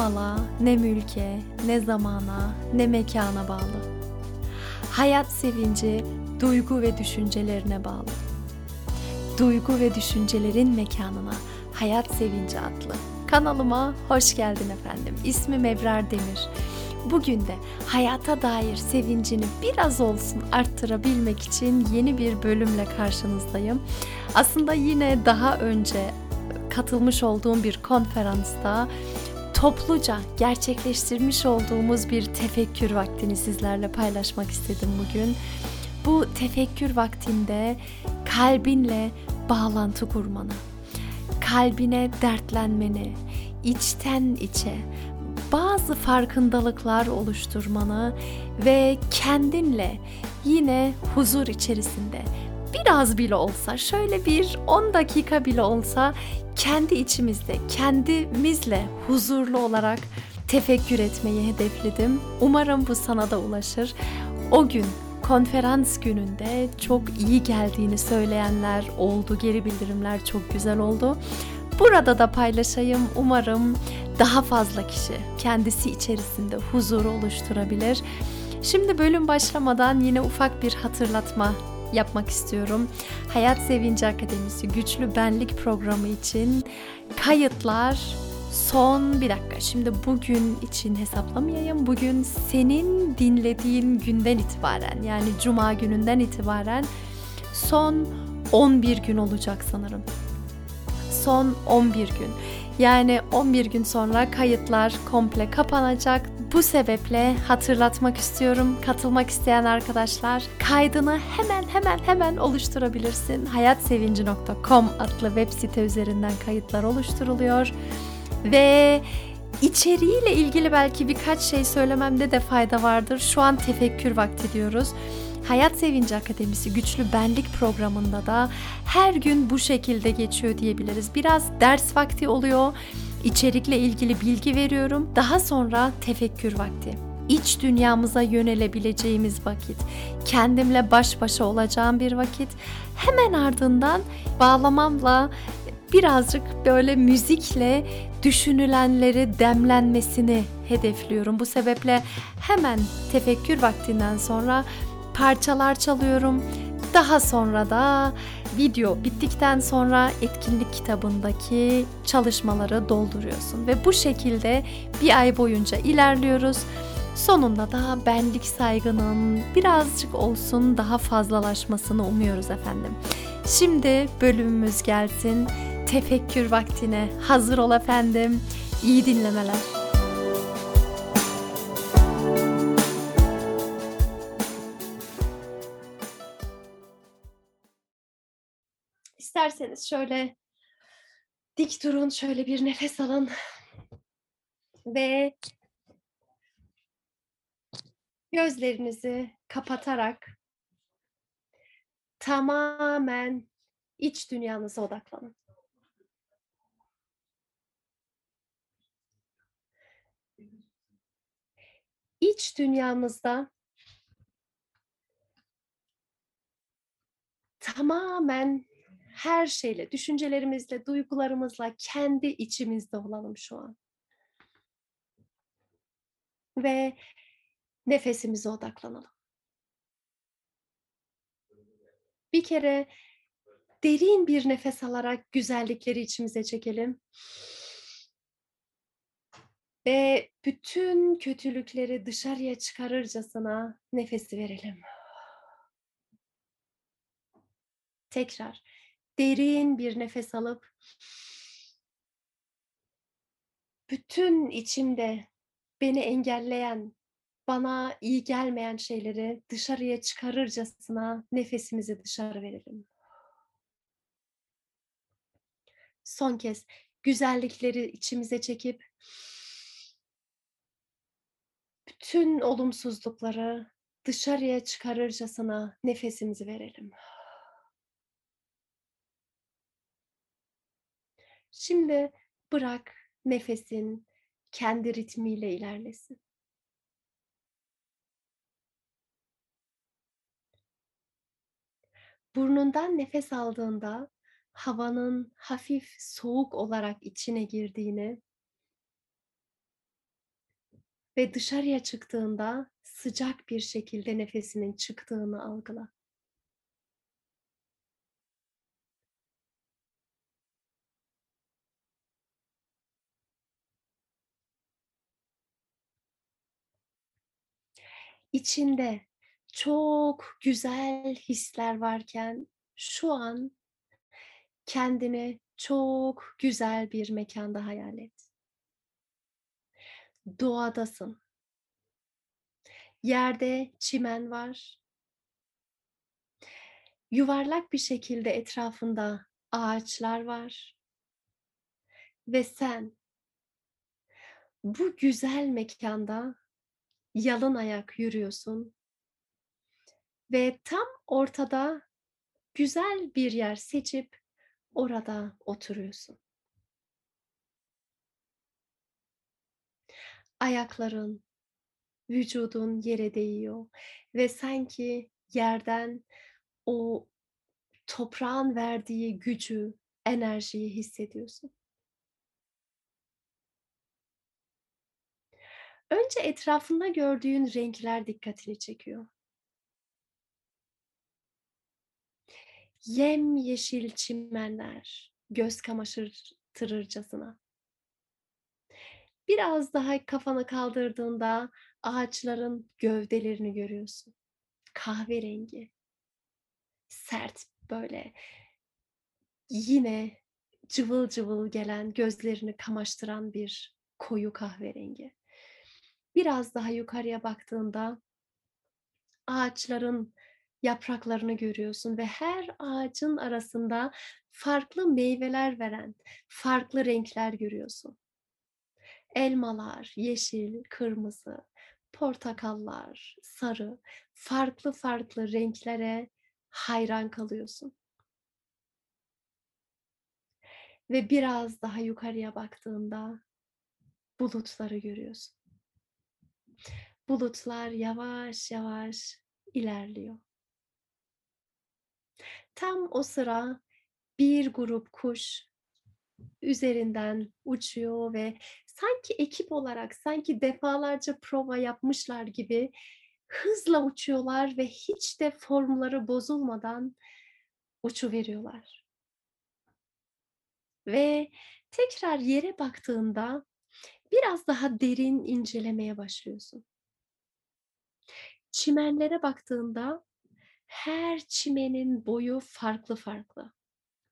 mala, ne mülke, ne zamana, ne mekana bağlı. Hayat sevinci duygu ve düşüncelerine bağlı. Duygu ve düşüncelerin mekanına Hayat Sevinci adlı kanalıma hoş geldin efendim. İsmim Ebrar Demir. Bugün de hayata dair sevincini biraz olsun arttırabilmek için yeni bir bölümle karşınızdayım. Aslında yine daha önce katılmış olduğum bir konferansta topluca gerçekleştirmiş olduğumuz bir tefekkür vaktini sizlerle paylaşmak istedim bugün. Bu tefekkür vaktinde kalbinle bağlantı kurmanı, kalbine dertlenmeni, içten içe bazı farkındalıklar oluşturmanı ve kendinle yine huzur içerisinde biraz bile olsa şöyle bir 10 dakika bile olsa kendi içimizde kendimizle huzurlu olarak tefekkür etmeyi hedefledim. Umarım bu sana da ulaşır. O gün konferans gününde çok iyi geldiğini söyleyenler oldu. Geri bildirimler çok güzel oldu. Burada da paylaşayım. Umarım daha fazla kişi kendisi içerisinde huzuru oluşturabilir. Şimdi bölüm başlamadan yine ufak bir hatırlatma yapmak istiyorum. Hayat Sevinci Akademisi Güçlü Benlik programı için kayıtlar son bir dakika. Şimdi bugün için hesaplamayayım. Bugün senin dinlediğin günden itibaren yani cuma gününden itibaren son 11 gün olacak sanırım. Son 11 gün. Yani 11 gün sonra kayıtlar komple kapanacak. Bu sebeple hatırlatmak istiyorum. Katılmak isteyen arkadaşlar kaydını hemen hemen hemen oluşturabilirsin. hayatsevinci.com adlı web site üzerinden kayıtlar oluşturuluyor. Ve içeriğiyle ilgili belki birkaç şey söylememde de fayda vardır. Şu an tefekkür vakti diyoruz. Hayat Sevinci Akademisi Güçlü Benlik programında da her gün bu şekilde geçiyor diyebiliriz. Biraz ders vakti oluyor. İçerikle ilgili bilgi veriyorum. Daha sonra tefekkür vakti. İç dünyamıza yönelebileceğimiz vakit, kendimle baş başa olacağım bir vakit. Hemen ardından bağlamamla birazcık böyle müzikle düşünülenleri demlenmesini hedefliyorum. Bu sebeple hemen tefekkür vaktinden sonra parçalar çalıyorum. Daha sonra da video bittikten sonra etkinlik kitabındaki çalışmaları dolduruyorsun ve bu şekilde bir ay boyunca ilerliyoruz. Sonunda da benlik saygının birazcık olsun daha fazlalaşmasını umuyoruz efendim. Şimdi bölümümüz gelsin. Tefekkür vaktine hazır ol efendim. İyi dinlemeler. İsterseniz şöyle dik durun, şöyle bir nefes alın ve gözlerinizi kapatarak tamamen iç dünyanıza odaklanın. İç dünyamızda tamamen her şeyle, düşüncelerimizle, duygularımızla kendi içimizde olalım şu an. Ve nefesimize odaklanalım. Bir kere derin bir nefes alarak güzellikleri içimize çekelim. Ve bütün kötülükleri dışarıya çıkarırcasına nefesi verelim. Tekrar derin bir nefes alıp bütün içimde beni engelleyen, bana iyi gelmeyen şeyleri dışarıya çıkarırcasına nefesimizi dışarı verelim. Son kez güzellikleri içimize çekip bütün olumsuzlukları dışarıya çıkarırcasına nefesimizi verelim. Şimdi bırak nefesin kendi ritmiyle ilerlesin. Burnundan nefes aldığında havanın hafif soğuk olarak içine girdiğini ve dışarıya çıktığında sıcak bir şekilde nefesinin çıktığını algıla. İçinde çok güzel hisler varken şu an kendini çok güzel bir mekanda hayal et. Doğadasın. Yerde çimen var. Yuvarlak bir şekilde etrafında ağaçlar var. Ve sen bu güzel mekanda yalın ayak yürüyorsun ve tam ortada güzel bir yer seçip orada oturuyorsun. Ayakların, vücudun yere değiyor ve sanki yerden o toprağın verdiği gücü, enerjiyi hissediyorsun. Önce etrafında gördüğün renkler dikkatini çekiyor. Yem yeşil çimenler, göz kamaştırırcasına. Biraz daha kafanı kaldırdığında ağaçların gövdelerini görüyorsun. Kahverengi. Sert böyle yine cıvıl cıvıl gelen, gözlerini kamaştıran bir koyu kahverengi. Biraz daha yukarıya baktığında ağaçların yapraklarını görüyorsun ve her ağacın arasında farklı meyveler veren, farklı renkler görüyorsun. Elmalar, yeşil, kırmızı, portakallar, sarı, farklı farklı renklere hayran kalıyorsun. Ve biraz daha yukarıya baktığında bulutları görüyorsun. Bulutlar yavaş yavaş ilerliyor. Tam o sıra bir grup kuş üzerinden uçuyor ve sanki ekip olarak, sanki defalarca prova yapmışlar gibi hızla uçuyorlar ve hiç de formları bozulmadan uçu veriyorlar. Ve tekrar yere baktığında biraz daha derin incelemeye başlıyorsun. Çimenlere baktığında her çimenin boyu farklı farklı.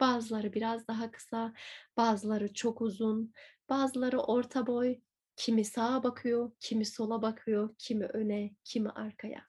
Bazıları biraz daha kısa, bazıları çok uzun, bazıları orta boy, kimi sağa bakıyor, kimi sola bakıyor, kimi öne, kimi arkaya.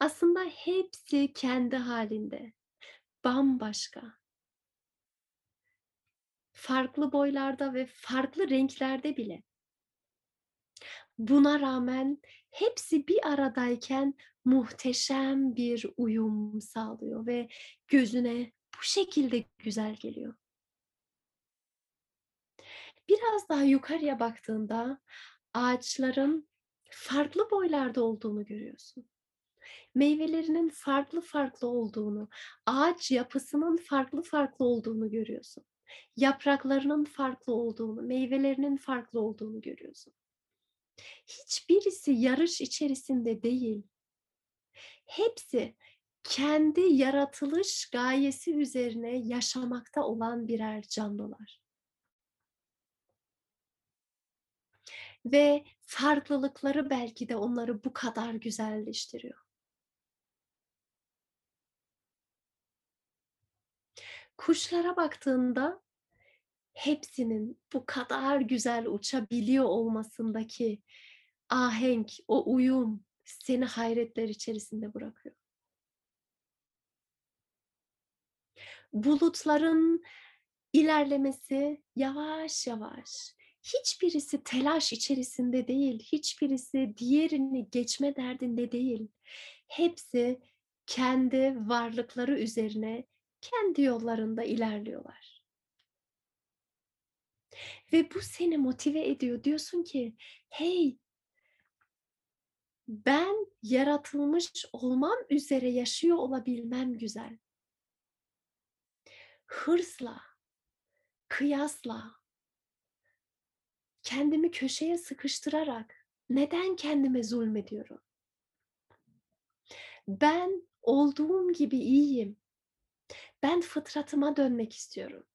Aslında hepsi kendi halinde, bambaşka. Farklı boylarda ve farklı renklerde bile. Buna rağmen hepsi bir aradayken muhteşem bir uyum sağlıyor ve gözüne bu şekilde güzel geliyor. Biraz daha yukarıya baktığında ağaçların farklı boylarda olduğunu görüyorsun. Meyvelerinin farklı farklı olduğunu, ağaç yapısının farklı farklı olduğunu görüyorsun. Yapraklarının farklı olduğunu, meyvelerinin farklı olduğunu görüyorsun. Hiçbirisi yarış içerisinde değil. Hepsi kendi yaratılış gayesi üzerine yaşamakta olan birer canlılar. Ve farklılıkları belki de onları bu kadar güzelleştiriyor. Kuşlara baktığında hepsinin bu kadar güzel uçabiliyor olmasındaki ahenk, o uyum seni hayretler içerisinde bırakıyor. Bulutların ilerlemesi yavaş yavaş. Hiçbirisi telaş içerisinde değil, hiçbirisi diğerini geçme derdinde değil. Hepsi kendi varlıkları üzerine kendi yollarında ilerliyorlar. Ve bu seni motive ediyor. Diyorsun ki, hey ben yaratılmış olmam üzere yaşıyor olabilmem güzel. Hırsla, kıyasla, kendimi köşeye sıkıştırarak neden kendime zulmediyorum? Ben olduğum gibi iyiyim. Ben fıtratıma dönmek istiyorum.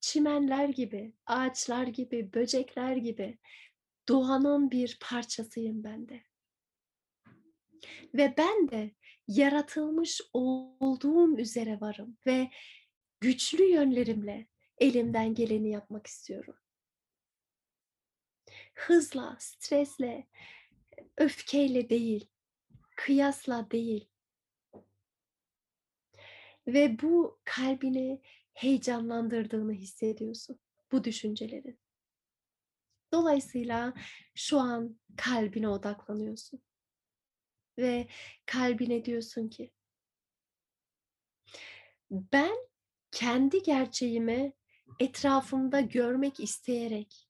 Çimenler gibi, ağaçlar gibi, böcekler gibi doğanın bir parçasıyım ben de. Ve ben de yaratılmış olduğum üzere varım ve güçlü yönlerimle elimden geleni yapmak istiyorum. Hızla, stresle, öfkeyle değil, kıyasla değil. Ve bu kalbini heyecanlandırdığını hissediyorsun bu düşüncelerin. Dolayısıyla şu an kalbine odaklanıyorsun. Ve kalbine diyorsun ki ben kendi gerçeğimi etrafımda görmek isteyerek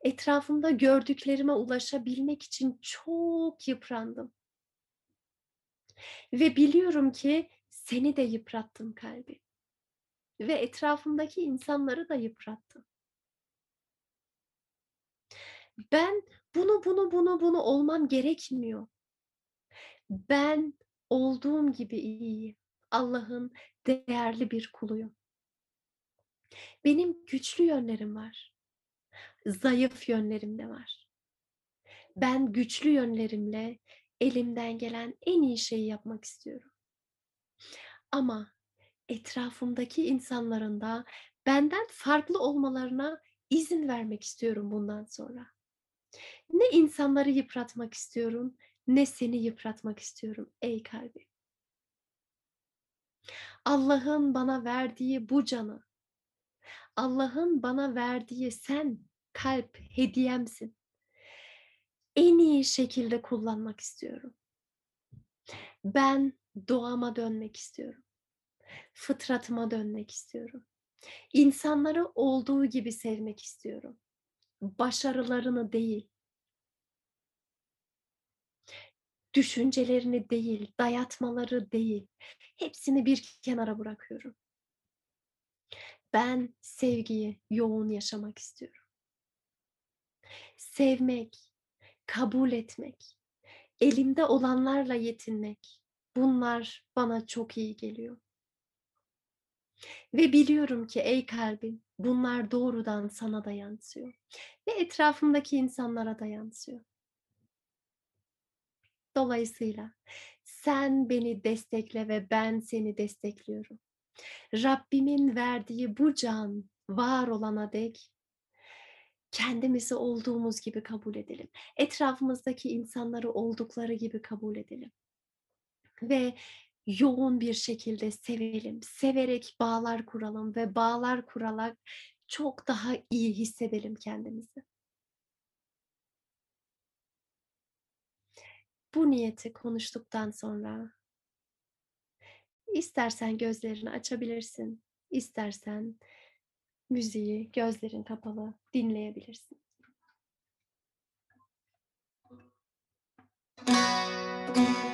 etrafımda gördüklerime ulaşabilmek için çok yıprandım. Ve biliyorum ki seni de yıprattım kalbi. Ve etrafımdaki insanları da yıprattım. Ben bunu bunu bunu bunu olmam gerekmiyor. Ben olduğum gibi iyiyim. Allah'ın değerli bir kuluyum. Benim güçlü yönlerim var. Zayıf yönlerim de var. Ben güçlü yönlerimle elimden gelen en iyi şeyi yapmak istiyorum. Ama etrafımdaki insanların da benden farklı olmalarına izin vermek istiyorum bundan sonra. Ne insanları yıpratmak istiyorum, ne seni yıpratmak istiyorum ey kalbim. Allah'ın bana verdiği bu canı, Allah'ın bana verdiği sen kalp hediyemsin. En iyi şekilde kullanmak istiyorum. Ben doğama dönmek istiyorum. Fıtratıma dönmek istiyorum. İnsanları olduğu gibi sevmek istiyorum. Başarılarını değil, düşüncelerini değil, dayatmaları değil, hepsini bir kenara bırakıyorum. Ben sevgiyi yoğun yaşamak istiyorum. Sevmek, kabul etmek, elimde olanlarla yetinmek, bunlar bana çok iyi geliyor. Ve biliyorum ki ey kalbim bunlar doğrudan sana da yansıyor. Ve etrafımdaki insanlara da yansıyor. Dolayısıyla sen beni destekle ve ben seni destekliyorum. Rabbimin verdiği bu can var olana dek kendimizi olduğumuz gibi kabul edelim. Etrafımızdaki insanları oldukları gibi kabul edelim. Ve yoğun bir şekilde sevelim, severek bağlar kuralım ve bağlar kurarak çok daha iyi hissedelim kendimizi. Bu niyeti konuştuktan sonra istersen gözlerini açabilirsin, istersen müziği gözlerin kapalı dinleyebilirsin. Thank you.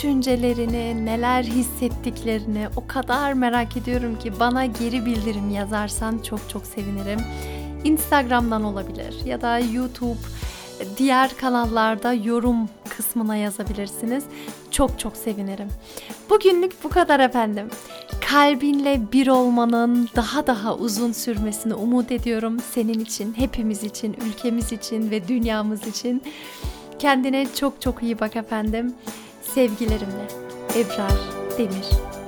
Düşüncelerini, neler hissettiklerini o kadar merak ediyorum ki bana geri bildirim yazarsan çok çok sevinirim. Instagram'dan olabilir ya da YouTube diğer kanallarda yorum kısmına yazabilirsiniz. Çok çok sevinirim. Bugünlük bu kadar efendim. Kalbinle bir olmanın daha daha uzun sürmesini umut ediyorum. Senin için, hepimiz için, ülkemiz için ve dünyamız için. Kendine çok çok iyi bak efendim. Sevgilerimle. Ebrar Demir